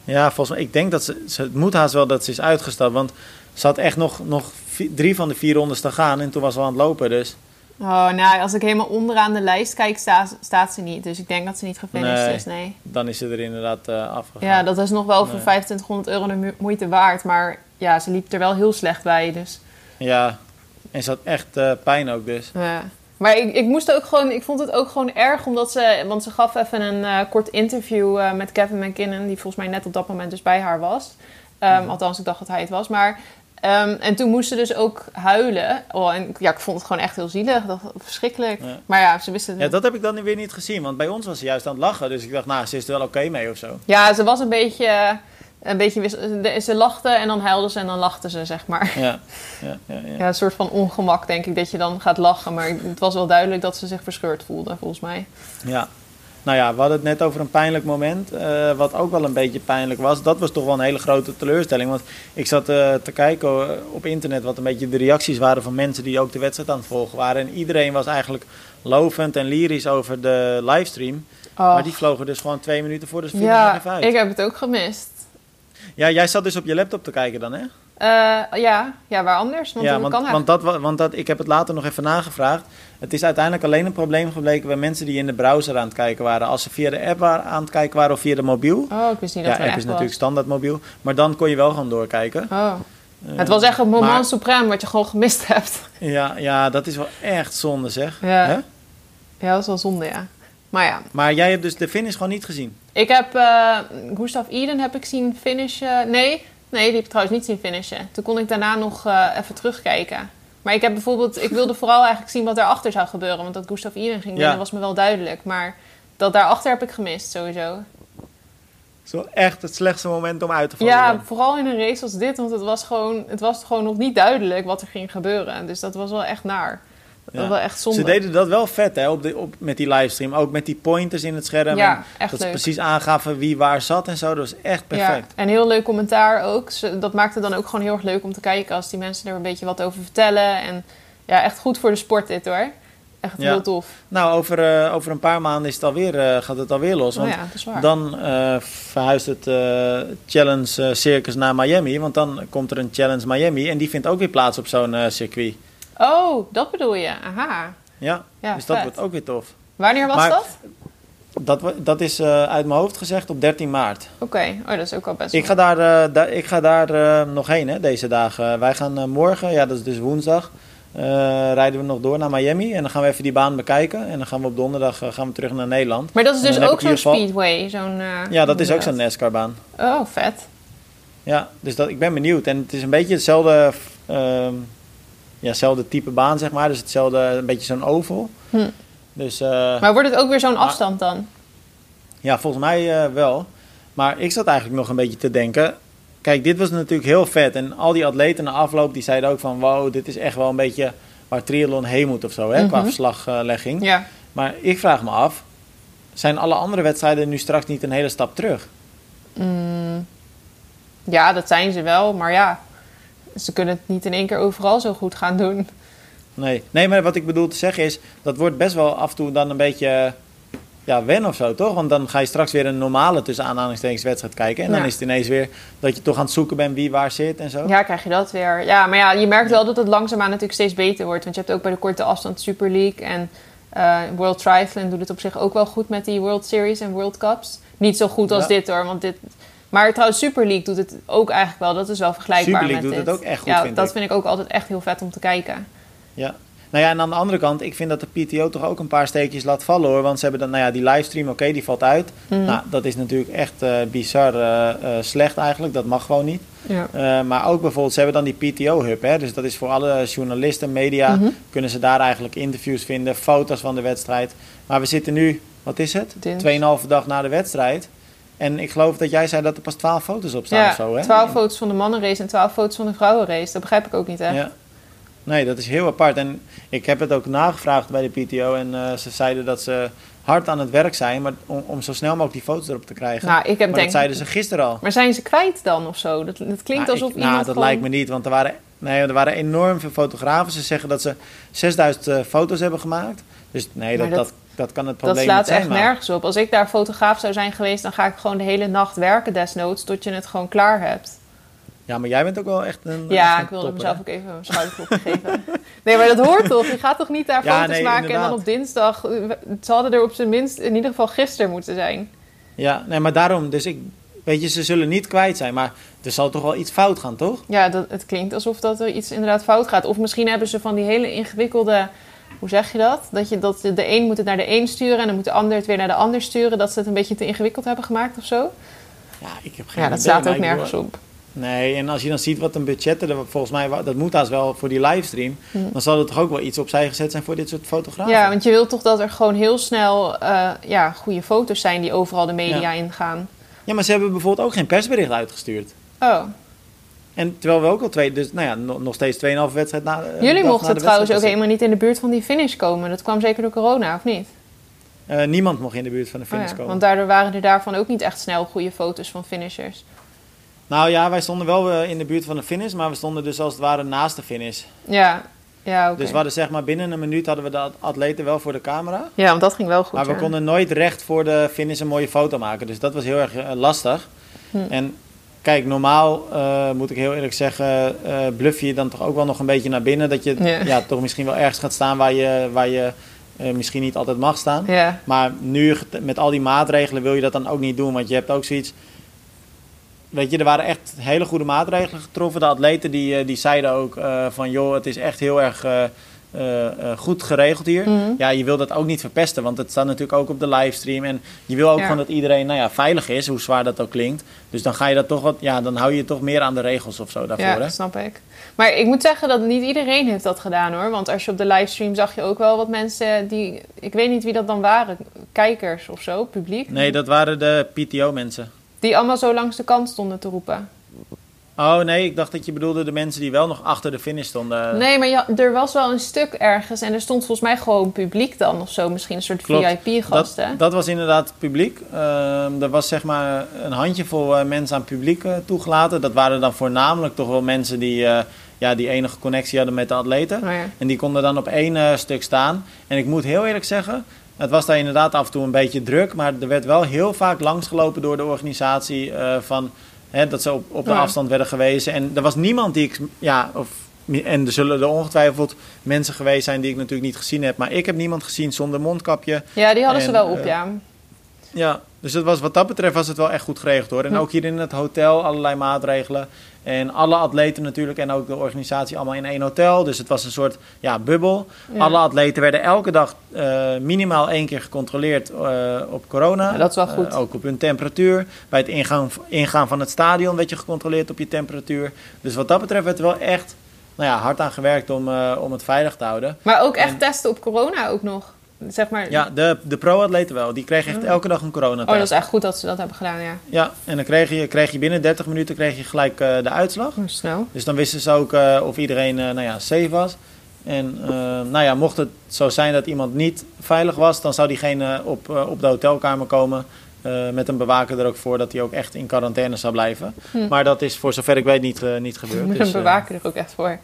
Ja, volgens mij, ik denk dat ze, ze het moet haast wel dat ze is uitgestapt. Want ze had echt nog, nog drie van de vier rondes te gaan en toen was ze al aan het lopen. Dus Oh, nou, als ik helemaal onderaan de lijst kijk, sta- staat ze niet. Dus ik denk dat ze niet gefinished Nee. is, nee. dan is ze er inderdaad eh afgegaan. Ja, dat is nog wel voor Nee. 2500 euro de mo- moeite waard. Maar ja, ze liep er wel heel slecht bij, dus... Ja, en ze had echt eh, pijn ook dus. Ja. Maar ik, ik moest ook gewoon, ik vond het ook gewoon erg, omdat ze, want ze gaf even een eh, kort interview met Kevin McKinnon, die volgens mij net op dat moment dus bij haar was. Ehm, Mhm. Althans, ik dacht dat hij het was. Maar, ehm, en toen moest ze dus ook huilen. Oh, en ja, ik vond het gewoon echt heel zielig, dat, verschrikkelijk. Ja. Maar ja, ze wisten het Ja, dat heb ik dan weer niet gezien, want bij ons was ze juist aan het lachen. Dus ik dacht, nou, ze is er wel oké mee of zo. Ja, ze was een beetje, een beetje, ze lachte en dan huilde ze en dan lachte ze, zeg maar. Ja, ja, ja. ja. Ja, een soort van ongemak, denk ik, dat je dan gaat lachen. Maar het was wel duidelijk dat ze zich verscheurd voelde, volgens mij. Ja. Nou ja, we hadden het net over een pijnlijk moment. eh, wat ook wel een beetje pijnlijk was. Dat was toch wel een hele grote teleurstelling. Want ik zat eh, te kijken eh, op internet wat een beetje de reacties waren van mensen die ook de wedstrijd aan het volgen waren. En iedereen was eigenlijk lovend en lyrisch over de livestream. Maar die vlogen dus gewoon twee minuten voor de nog ja, uit. ik heb het ook gemist. Ja, jij zat dus op je laptop te kijken dan, hè? Ja. ja, waar anders? Want ja, want, kan want, dat, wa- want dat, ik heb het later nog even nagevraagd. Het is uiteindelijk alleen een probleem gebleken bij mensen die in de browser aan het kijken waren. Als ze via de app waren, aan het kijken waren of via de mobiel. Oh, ik wist niet Ja, dat app er is natuurlijk standaard mobiel. Maar dan kon je wel gewoon doorkijken. Oh. Het was echt een moment maar- supreme wat je gewoon gemist hebt. Ja, ja, dat is wel echt zonde zeg. Ja. Hè? Ja, dat is wel zonde, ja. Maar ja, Maar jij hebt dus de finish gewoon niet gezien. ik heb eh Gustav Eden heb ik zien finishen. Nee, nee, die heb ik trouwens niet zien finishen. Toen kon ik daarna nog eh, even terugkijken. Maar ik heb bijvoorbeeld, ik wilde vooral eigenlijk zien wat daarachter zou gebeuren. Want dat Gustav Eden ging winnen Ja. was me wel duidelijk. Maar dat daarachter heb ik gemist, sowieso. Zo echt het slechtste moment om uit te vallen. Ja, vooral in een race als dit, want het was, gewoon, het was gewoon nog niet duidelijk wat er ging gebeuren. Dus dat was wel echt naar. Ja. wel echt zonde. Ze deden dat wel vet hè, op de, op, met die livestream. Ook met die pointers in het scherm. Ja, En echt dat ze precies aangaven wie waar zat en zo. Dat was echt perfect. Ja, en heel leuk commentaar ook. Dat maakte dan ook gewoon heel erg leuk om te kijken als die mensen er een beetje wat over vertellen. En ja, echt goed voor de sport dit hoor. Echt Ja. heel tof. Nou, over, eh, over een paar maanden is het alweer, eh, gaat het alweer los. Oh Want ja, dan eh, verhuist het Challenge Circus naar Miami. Want dan komt er een Challenge Miami. En die vindt ook weer plaats op zo'n circuit. Oh, dat bedoel je. Aha. Ja, Ja, dus dat wordt ook weer tof. Wanneer was Maar- dat? Dat, dat is eh, uit mijn hoofd gezegd op 13 maart. Oké, oh, dat is ook al best Ik ga daar, eh, ik ga daar eh, nog heen hè, deze dagen. Wij gaan morgen, ja, dat is dus woensdag, rijden we nog door naar Miami. En dan gaan we even die baan bekijken. En dan gaan we op donderdag gaan we terug naar Nederland. Maar dat is dus ook zo'n geval- speedway. Zo'n, Ja, dat is ook zo'n NASCAR-baan. Oh, vet. Ja, dus dat, ik ben benieuwd. En het is een beetje hetzelfde, ja, hetzelfde type baan, zeg maar. Dus hetzelfde, een beetje zo'n oval. Hm. Dus eh, Maar wordt het ook weer zo'n afstand dan? ja, volgens mij eh, wel. Maar ik zat eigenlijk nog een beetje te denken... Kijk, dit was natuurlijk heel vet. En al die atleten na afloop, die zeiden ook van... Wow, dit is echt wel een beetje waar triathlon heen moet of zo, hè, qua Mhm. verslaglegging. Ja. Maar ik vraag me af... Zijn alle andere wedstrijden nu straks niet een hele stap terug? Mm, ja, dat zijn ze wel. Maar ja, ze kunnen het niet in één keer overal zo goed gaan doen. Nee. nee, maar wat ik bedoel te zeggen is, dat wordt best wel af en toe dan een beetje ja, wennen of zo, toch? Want dan ga je straks weer een normale tussen aanhalingstekens wedstrijd kijken. En dan is het ineens weer dat je toch aan het zoeken bent wie waar zit en zo. Ja, krijg je dat weer. Ja, maar ja, je merkt wel dat het langzaamaan natuurlijk steeds beter wordt. Want je hebt ook bij de korte afstand Super League en eh, World Triathlon doet het op zich ook wel goed met die World Series en World Cups. Niet zo goed als Ja. dit hoor, want dit... Maar trouwens, Super League doet het ook eigenlijk wel. Dat is wel vergelijkbaar Super League met doet dit. het ook echt goed, Ja, vind dat ik. vind ik ook altijd echt heel vet om te kijken. Ja. Nou ja, en aan de andere kant, ik vind dat de PTO toch ook een paar steekjes laat vallen hoor. Want ze hebben dan, nou ja, die livestream, oké, die valt uit. Mhm. Nou, dat is natuurlijk echt eh, bizar eh, eh, slecht eigenlijk. Dat mag gewoon niet. Ja. Maar ook bijvoorbeeld, ze hebben dan die PTO-hub. Hè? Dus dat is voor alle journalisten, media, Mhm. kunnen ze daar eigenlijk interviews vinden, foto's van de wedstrijd. Maar we zitten nu, wat is het? 2,5 dag na de wedstrijd. En ik geloof dat jij zei dat er pas 12 foto's op staan Ja, of zo. Hè? 12 foto's van de mannenrace en 12 foto's van de vrouwenrace. Dat begrijp ik ook niet echt. Ja. Nee, dat is heel apart. En ik heb het ook nagevraagd bij de PTO. En eh, ze zeiden dat ze hard aan het werk zijn. Maar om, om zo snel mogelijk die foto's erop te krijgen. Nou, ik heb maar denk dat zeiden ze gisteren al. Maar zijn ze kwijt dan of zo? Dat, dat klinkt Nou, alsof ik- iemand Nou, dat gewoon... lijkt me niet. Want er waren, nee, er waren enorm veel fotografen. Ze zeggen dat ze 6000 eh, foto's hebben gemaakt. Dus nee, dat, dat, dat- dat, kan het Dat probleem slaat niet zijn. echt maar- nergens op. Als ik daar fotograaf zou zijn geweest, dan ga ik gewoon de hele nacht werken desnoods, tot je het gewoon klaar hebt. Ja, maar jij bent ook wel echt een Ja, echt een ik wilde topper, mezelf hè? ook even een schouderklopje geven. Nee, maar dat hoort toch? Je gaat toch niet daar Ja, foto's nee, maken en dan op dinsdag... Ze hadden er op zijn minst in ieder geval gisteren moeten zijn. Ja, nee, maar daarom. Dus ik, weet je, ze zullen niet kwijt zijn. Maar er zal toch wel iets fout gaan, toch? Ja, dat, het klinkt alsof dat er iets inderdaad fout gaat. Of misschien hebben ze van die hele ingewikkelde... Hoe zeg je dat? Dat, je, dat de een moet het naar de een sturen en dan moet de ander het weer naar de ander sturen. Dat ze het een beetje te ingewikkeld hebben gemaakt of zo. Ja, ik heb geen Ja, dat idee, maar ook nergens op. Nee, en als je dan ziet wat een budget er volgens mij, dat moet haast wel voor die livestream, Hm. dan zal er toch ook wel iets opzij gezet zijn voor dit soort fotografen. Ja, want je wilt toch dat er gewoon heel snel eh, ja, goede foto's zijn die overal de media Ja. ingaan. Ja, maar ze hebben bijvoorbeeld ook geen persbericht uitgestuurd. Oh, En terwijl we ook al twee, dus nou ja, nog, steeds 2,5 wedstrijd na. eh, jullie na mochten de trouwens ook wedstrijd helemaal niet in de buurt van die finish komen. Dat kwam zeker door corona, of niet? Eh, niemand mocht in de buurt van de Oh finish ja, komen. Want daardoor waren er daarvan ook niet echt snel goede foto's van finishers. Nou ja, wij stonden wel eh, in de buurt van de finish, maar we stonden dus als het ware naast de finish. Ja, ja oké. Dus we hadden zeg maar binnen een minuut hadden we de atleten wel voor de camera. Ja, want dat ging wel goed. Maar we konden nooit recht voor de finish een mooie foto maken. Dus dat was heel erg lastig. Hm. En kijk, normaal eh, moet ik heel eerlijk zeggen, eh bluff je dan toch ook wel nog een beetje naar binnen. Dat je Ja. ja. toch misschien wel ergens gaat staan waar je, waar je eh, misschien niet altijd mag staan. Maar nu met al die maatregelen wil je dat dan ook niet doen. Want je hebt ook zoiets. Weet je, er waren echt hele goede maatregelen getroffen. De atleten die, die zeiden ook van joh, het is echt heel erg eh, eh, goed geregeld hier. Mhm. Ja, je wil dat ook niet verpesten, want het staat natuurlijk ook op de livestream. En je wil ook Ja. gewoon dat iedereen nou ja, veilig is, hoe zwaar dat ook klinkt. Dus dan ga je dat toch wat, ja, dan hou je je toch meer aan de regels of zo daarvoor. ja, hè? snap ik. Maar ik moet zeggen dat niet iedereen heeft dat gedaan hoor. Want als je op de livestream zag je ook wel wat mensen die... Ik weet niet wie dat dan waren. Kijkers of zo, publiek. Nee, dat waren de PTO-mensen. Die allemaal zo langs de kant stonden te roepen. Oh nee, ik dacht dat je bedoelde de mensen die wel nog achter de finish stonden. Nee, maar ja, er was wel een stuk ergens en er stond volgens mij gewoon publiek dan of zo. Misschien een soort Klopt. Dat, VIP-gasten. dat was inderdaad publiek. Ehm, er was zeg maar een handjevol eh, mensen aan publiek eh, toegelaten. Dat waren dan voornamelijk toch wel mensen die, eh, ja, die enige connectie hadden met de atleten. Oh ja. En die konden dan op één stuk staan. En ik moet heel eerlijk zeggen, het was daar inderdaad af en toe een beetje druk. Maar er werd wel heel vaak langsgelopen door de organisatie van... Hè, dat ze op, op de Ja. afstand werden gewezen. En er was niemand die ik... Ja, of, en er zullen er ongetwijfeld mensen geweest zijn die ik natuurlijk niet gezien heb. Maar ik heb niemand gezien zonder mondkapje. ja, die hadden ze wel op, eh, ja. Ja, dus het was, wat dat betreft was het wel echt goed geregeld hoor. En ook hier in het hotel allerlei maatregelen. En alle atleten natuurlijk en ook de organisatie allemaal in één hotel. Dus het was een soort ja, bubbel. Ja. Alle atleten werden elke dag eh, minimaal één keer gecontroleerd eh, op corona. Ja, dat is wel Eh, goed. ook op hun temperatuur. Bij het ingaan, ingaan van het stadion werd je gecontroleerd op je temperatuur. Dus wat dat betreft werd er wel echt nou ja, hard aan gewerkt om, om het veilig te houden. Maar ook echt en- testen op corona ook nog. Zeg maar. Ja, de, de pro-atleten wel. Die kregen echt Oh. elke dag een coronatest. Oh, dat is echt goed dat ze dat hebben gedaan, ja. Ja, en dan kreeg je, kreeg je binnen 30 minuten kreeg je gelijk eh, de uitslag. Oh, snel. Dus dan wisten ze ook eh, of iedereen eh, nou ja, safe was. En nou ja, mocht het zo zijn dat iemand niet veilig was, dan zou diegene op, op de hotelkamer komen. Met een bewaker er ook voor dat hij ook echt in quarantaine zou blijven. Hm. Maar dat is voor zover ik weet niet, niet gebeurd. Met Dus, een eh, bewaker er ook echt voor.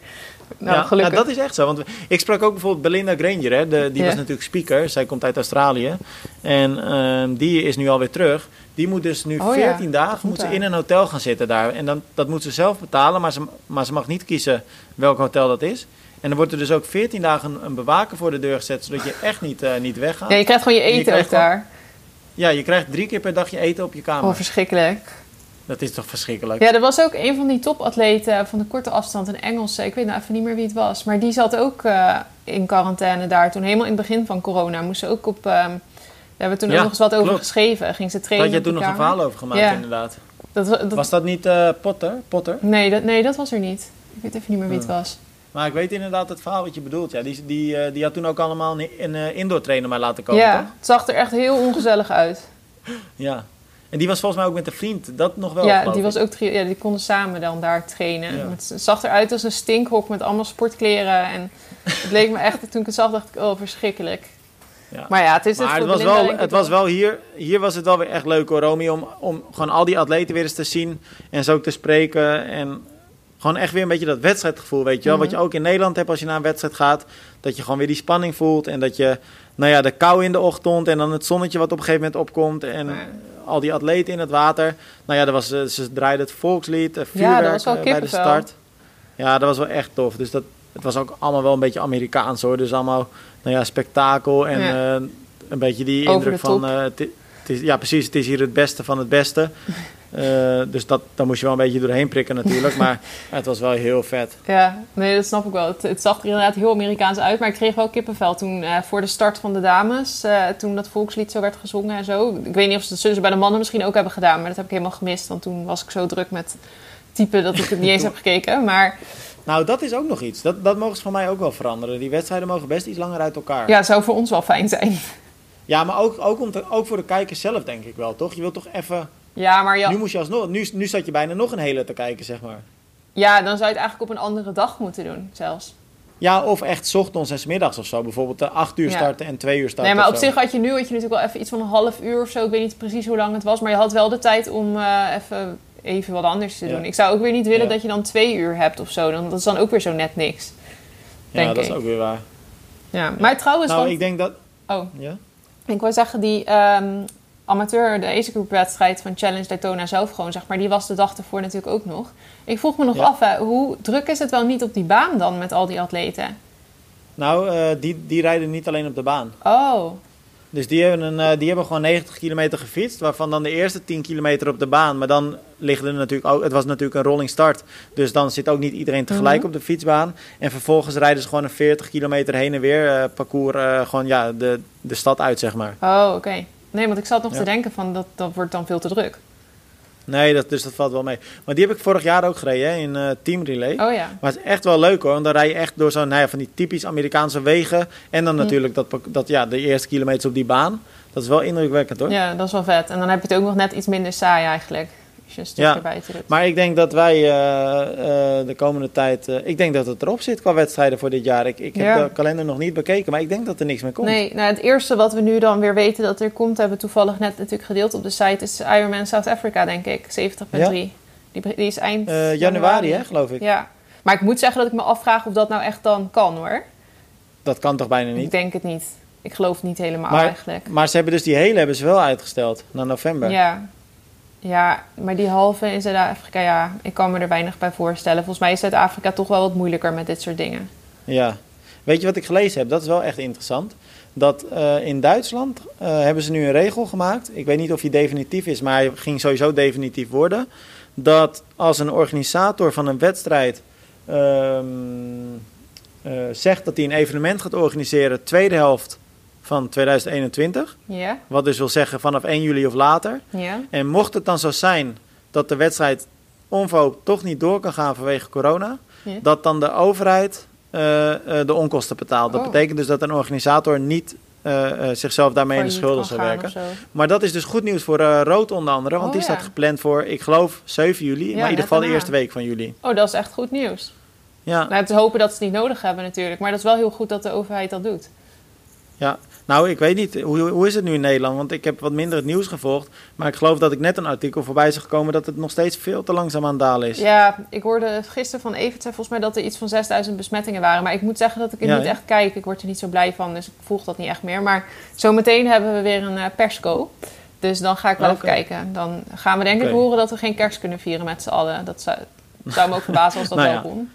Nou, ja, gelukkig. ja, dat is echt zo. Want ik sprak ook bijvoorbeeld Belinda Granger, hè, de, die Ja. was natuurlijk speaker. Zij komt uit Australië. En ehm, die is nu alweer terug. Die moet dus nu Oh ja, 14 dat dagen moet ze in een hotel gaan zitten daar. En dan, dat moet ze zelf betalen, maar ze, maar ze mag niet kiezen welk hotel dat is. En dan wordt er dus ook 14 dagen een, bewaker voor de deur gezet, zodat je echt niet, eh, niet weggaat. Ja, je krijgt gewoon je Je eten ook daar. Ja, je krijgt drie keer per dag je eten op je kamer. Oh, verschrikkelijk. Dat is toch verschrikkelijk? Ja, er was ook een van die topatleten van de korte afstand, een Engelse. Ik weet nou even niet meer wie het was. Maar die zat ook eh, in quarantaine daar. Toen helemaal in het begin van corona moest ze ook op... ehm, daar hebben we toen Ja, ook nog eens wat over geschreven. Ging ze trainen had op toen nog een verhaal over gemaakt, Ja. inderdaad. Dat, wa- dat, Was dat niet eh, Potter? Potter? nee, dat, nee, dat was er niet. Ik weet even niet meer wie het was. Maar ik weet inderdaad het verhaal wat je bedoelt. Ja, die, die, eh, die had toen ook allemaal een, een indoor trainer maar laten komen, ja, toch? het zag er echt heel ongezellig uit. Ja. En die was volgens mij ook met een vriend. Dat nog wel, ja, die, was ook ja, die konden samen dan daar trainen. Ja. Het zag eruit als een stinkhok met allemaal sportkleren. En het leek me echt, toen ik het zag, dacht ik, oh, verschrikkelijk. Ja. Maar ja, het is het Maar het was, wel, het was wel hier, hier was het wel weer echt leuk hoor, Romy, om, om gewoon al die atleten weer eens te zien en zo ook te spreken. En gewoon echt weer een beetje dat wedstrijdgevoel, weet je wel. Mhm. Wat je ook in Nederland hebt als je naar een wedstrijd gaat. Dat je gewoon weer die spanning voelt en dat je, nou ja, de kou in de ochtend en dan het zonnetje wat op een gegeven moment opkomt. En Ja. al die atleten in het water. Nou ja, dat was, eh, ze draaiden het volkslied, eh, vuurwerk dat was wel eh, bij de start. Ja, dat was wel echt tof. Dus dat, het was ook allemaal wel een beetje Amerikaans hoor. Dus allemaal, nou ja, spektakel en Ja. een beetje die Over indruk van... is, ja, precies. Het is hier het beste van het beste. Eh, dus dat, daar moest je wel een beetje doorheen prikken natuurlijk. Maar het was wel heel vet. Ja, nee, dat snap ik wel. Het, het zag er inderdaad heel Amerikaans uit, maar ik kreeg wel kippenvel toen eh, voor de start van de dames. eh, toen dat volkslied zo werd gezongen en zo. Ik weet niet of ze dat zullen ze bij de mannen misschien ook hebben gedaan, maar dat heb ik helemaal gemist. Want toen was ik zo druk met typen dat ik het niet eens heb gekeken. Maar Nou, dat is ook nog iets. Dat, dat mogen ze van mij ook wel veranderen. Die wedstrijden mogen best iets langer uit elkaar. ja, zou voor ons wel fijn zijn. Ja, maar ook, ook, om te- ook voor de kijkers zelf denk ik wel, toch? Je wilt toch even... Ja, maar ja, Nu, moest je alsnog, nu, nu zat je bijna nog een hele te kijken, zeg maar. ja, dan zou je het eigenlijk op een andere dag moeten doen, zelfs. Ja, of echt 's ochtends en 's middags of zo. Bijvoorbeeld eh, 8 uur Ja. starten en 2 uur starten. Nee, maar op zo. zich had je nu had je natuurlijk wel even iets van een half uur of zo. Ik weet niet precies hoe lang het was, maar je had wel de tijd om eh, even, even wat anders te Ja. doen. Ik zou ook weer niet willen Ja. dat je dan twee uur hebt of zo. Dan, dat is dan ook weer zo net niks. Ja, dat is ook weer waar. Ja, maar trouwens, nou, want- ik denk dat... oh, Ja? ik wil zeggen, die ehm, amateur, de Ace Group wedstrijd van Challenge Daytona zelf gewoon, zeg maar, die was de dag ervoor natuurlijk ook nog. Ik vroeg me nog Ja. af, hè, hoe druk is het wel niet op die baan dan met al die atleten? Nou, eh, die, die rijden niet alleen op de baan. Oh, Dus die hebben, een, eh, die hebben gewoon 90 kilometer gefietst, waarvan dan de eerste 10 kilometer op de baan. Maar dan liggen er natuurlijk ook, het was natuurlijk een rolling start. Dus dan zit ook niet iedereen tegelijk Mhm. op de fietsbaan. En vervolgens rijden ze gewoon een 40 kilometer heen en weer eh, parcours, gewoon ja, de, de stad uit, zeg maar. oh oké. Nee, want ik zat nog Ja. te denken van, dat, dat wordt dan veel te druk. Nee, dat, dus dat valt wel mee. Maar die heb ik vorig jaar ook gereden, hè, in eh Team Relay. Oh ja. Maar het is echt wel leuk hoor, want dan rij je echt door zo'n, nou ja, van die typisch Amerikaanse wegen. En dan Hm. natuurlijk dat, dat, ja, de eerste kilometers op die baan. Dat is wel indrukwekkend hoor. Ja, dat is wel vet. En dan heb je het ook nog net iets minder saai eigenlijk. Stuk Ja. erbij. Maar ik denk dat wij eh, eh, de komende tijd. eh, ik denk dat het erop zit qua wedstrijden voor dit jaar. Ik, ik heb Ja. de kalender nog niet bekeken, maar ik denk dat er niks meer komt. Nee, nou het eerste wat we nu dan weer weten dat er komt, hebben we toevallig net natuurlijk gedeeld op de site, is Ironman South Africa, denk ik. 70.3. Die, be- die is eind Eh, januari, hè, geloof ik. Ja. Maar ik moet zeggen dat ik me afvraag of dat nou echt dan kan hoor. Dat kan toch bijna Ik niet. denk het niet. Ik geloof het niet helemaal Maar- eigenlijk. Maar ze hebben dus die hele hebben ze wel uitgesteld naar november. Ja. Ja, maar die halve in Zuid-Afrika, ja, ik kan me er weinig bij voorstellen. Volgens mij is Zuid-Afrika toch wel wat moeilijker met dit soort dingen. Ja. Weet je wat ik gelezen heb? Dat is wel echt interessant. Dat eh, in Duitsland eh, hebben ze nu een regel gemaakt. Ik weet niet of die definitief is, maar hij ging sowieso definitief worden. Dat als een organisator van een wedstrijd ehm, eh, zegt dat hij een evenement gaat organiseren, tweede helft van 2021. Ja? Wat dus wil zeggen vanaf 1 juli of later. Ja? En mocht het dan zo zijn dat de wedstrijd onverhoopt toch niet door kan gaan vanwege corona, Ja. dat dan de overheid eh, eh, de onkosten betaalt. Dat Oh. betekent dus dat een organisator niet eh, zichzelf daarmee in de schulden zou werken. Maar dat is dus goed nieuws voor Rood onder andere, want Oh, die ja. staat gepland voor, ik geloof, 7 juli, maar in ieder geval de eerste week van juli. Oh, dat is echt goed nieuws. Ja, Nou, te hopen dat ze het niet nodig hebben natuurlijk. Maar dat is wel heel goed dat de overheid dat doet. ja. Nou, ik weet niet. Hoe, hoe is het nu in Nederland? Want ik heb wat minder het nieuws gevolgd. Maar ik geloof dat ik net een artikel voorbij zag gekomen dat het nog steeds veel te langzaam aan het dalen is. Ja, ik hoorde gisteren van Evert volgens mij dat er iets van 6000 besmettingen waren. Maar ik moet zeggen dat ik er Ja, niet echt kijk. Ik word er niet zo blij van, dus ik volg dat niet echt meer. Maar zometeen hebben we weer een eh, persco. Dus dan ga ik wel even kijken. Dan gaan we denk ik horen dat we geen kerst kunnen vieren met z'n allen. Dat zou, zou me ook verbazen als dat Nou wel ja. kon.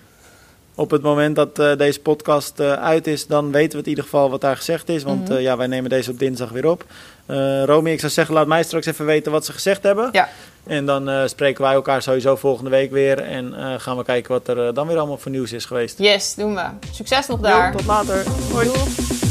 Op het moment dat eh, deze podcast eh, uit is, dan weten we het in ieder geval wat daar gezegd is. Want Mhm. eh, ja, wij nemen deze op dinsdag weer op. Eh Romy, ik zou zeggen, laat mij straks even weten wat ze gezegd hebben. Ja. En dan eh, spreken wij elkaar sowieso volgende week weer. En eh, gaan we kijken wat er dan weer allemaal voor nieuws is geweest. Yes, doen we. Succes nog Jo, daar. tot later. Hoi. Doei.